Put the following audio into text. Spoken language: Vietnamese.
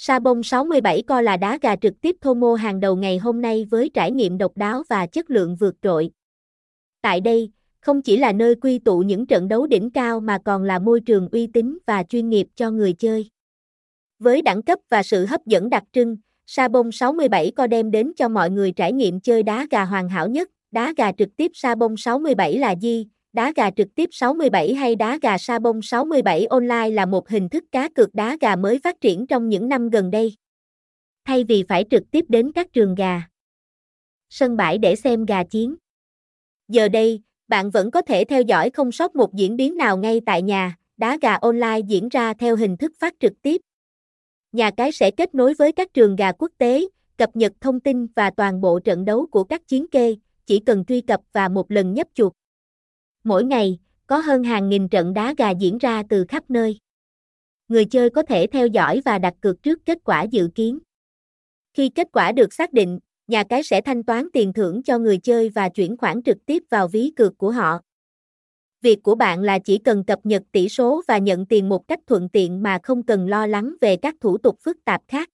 Sa bông 67 co là đá gà trực tiếp thô mô hàng đầu ngày hôm nay với trải nghiệm độc đáo và chất lượng vượt trội. Tại đây, không chỉ là nơi quy tụ những trận đấu đỉnh cao mà còn là môi trường uy tín và chuyên nghiệp cho người chơi. Với đẳng cấp và sự hấp dẫn đặc trưng, Sa bông 67 co đem đến cho mọi người trải nghiệm chơi đá gà hoàn hảo nhất. Đá gà trực tiếp Sa bông 67 là gì? Đá gà trực tiếp 67 hay đá gà sa bông 67 online là một hình thức cá cược đá gà mới phát triển trong những năm gần đây. Thay vì phải trực tiếp đến các trường gà, sân bãi để xem gà chiến. Giờ đây, bạn vẫn có thể theo dõi không sót một diễn biến nào ngay tại nhà, đá gà online diễn ra theo hình thức phát trực tiếp. Nhà cái sẽ kết nối với các trường gà quốc tế, cập nhật thông tin và toàn bộ trận đấu của các chiến kê, chỉ cần truy cập và một lần nhấp chuột. Mỗi ngày, có hơn hàng nghìn trận đá gà diễn ra từ khắp nơi. Người chơi có thể theo dõi và đặt cược trước kết quả dự kiến. Khi kết quả được xác định, nhà cái sẽ thanh toán tiền thưởng cho người chơi và chuyển khoản trực tiếp vào ví cược của họ. Việc của bạn là chỉ cần cập nhật tỷ số và nhận tiền một cách thuận tiện mà không cần lo lắng về các thủ tục phức tạp khác.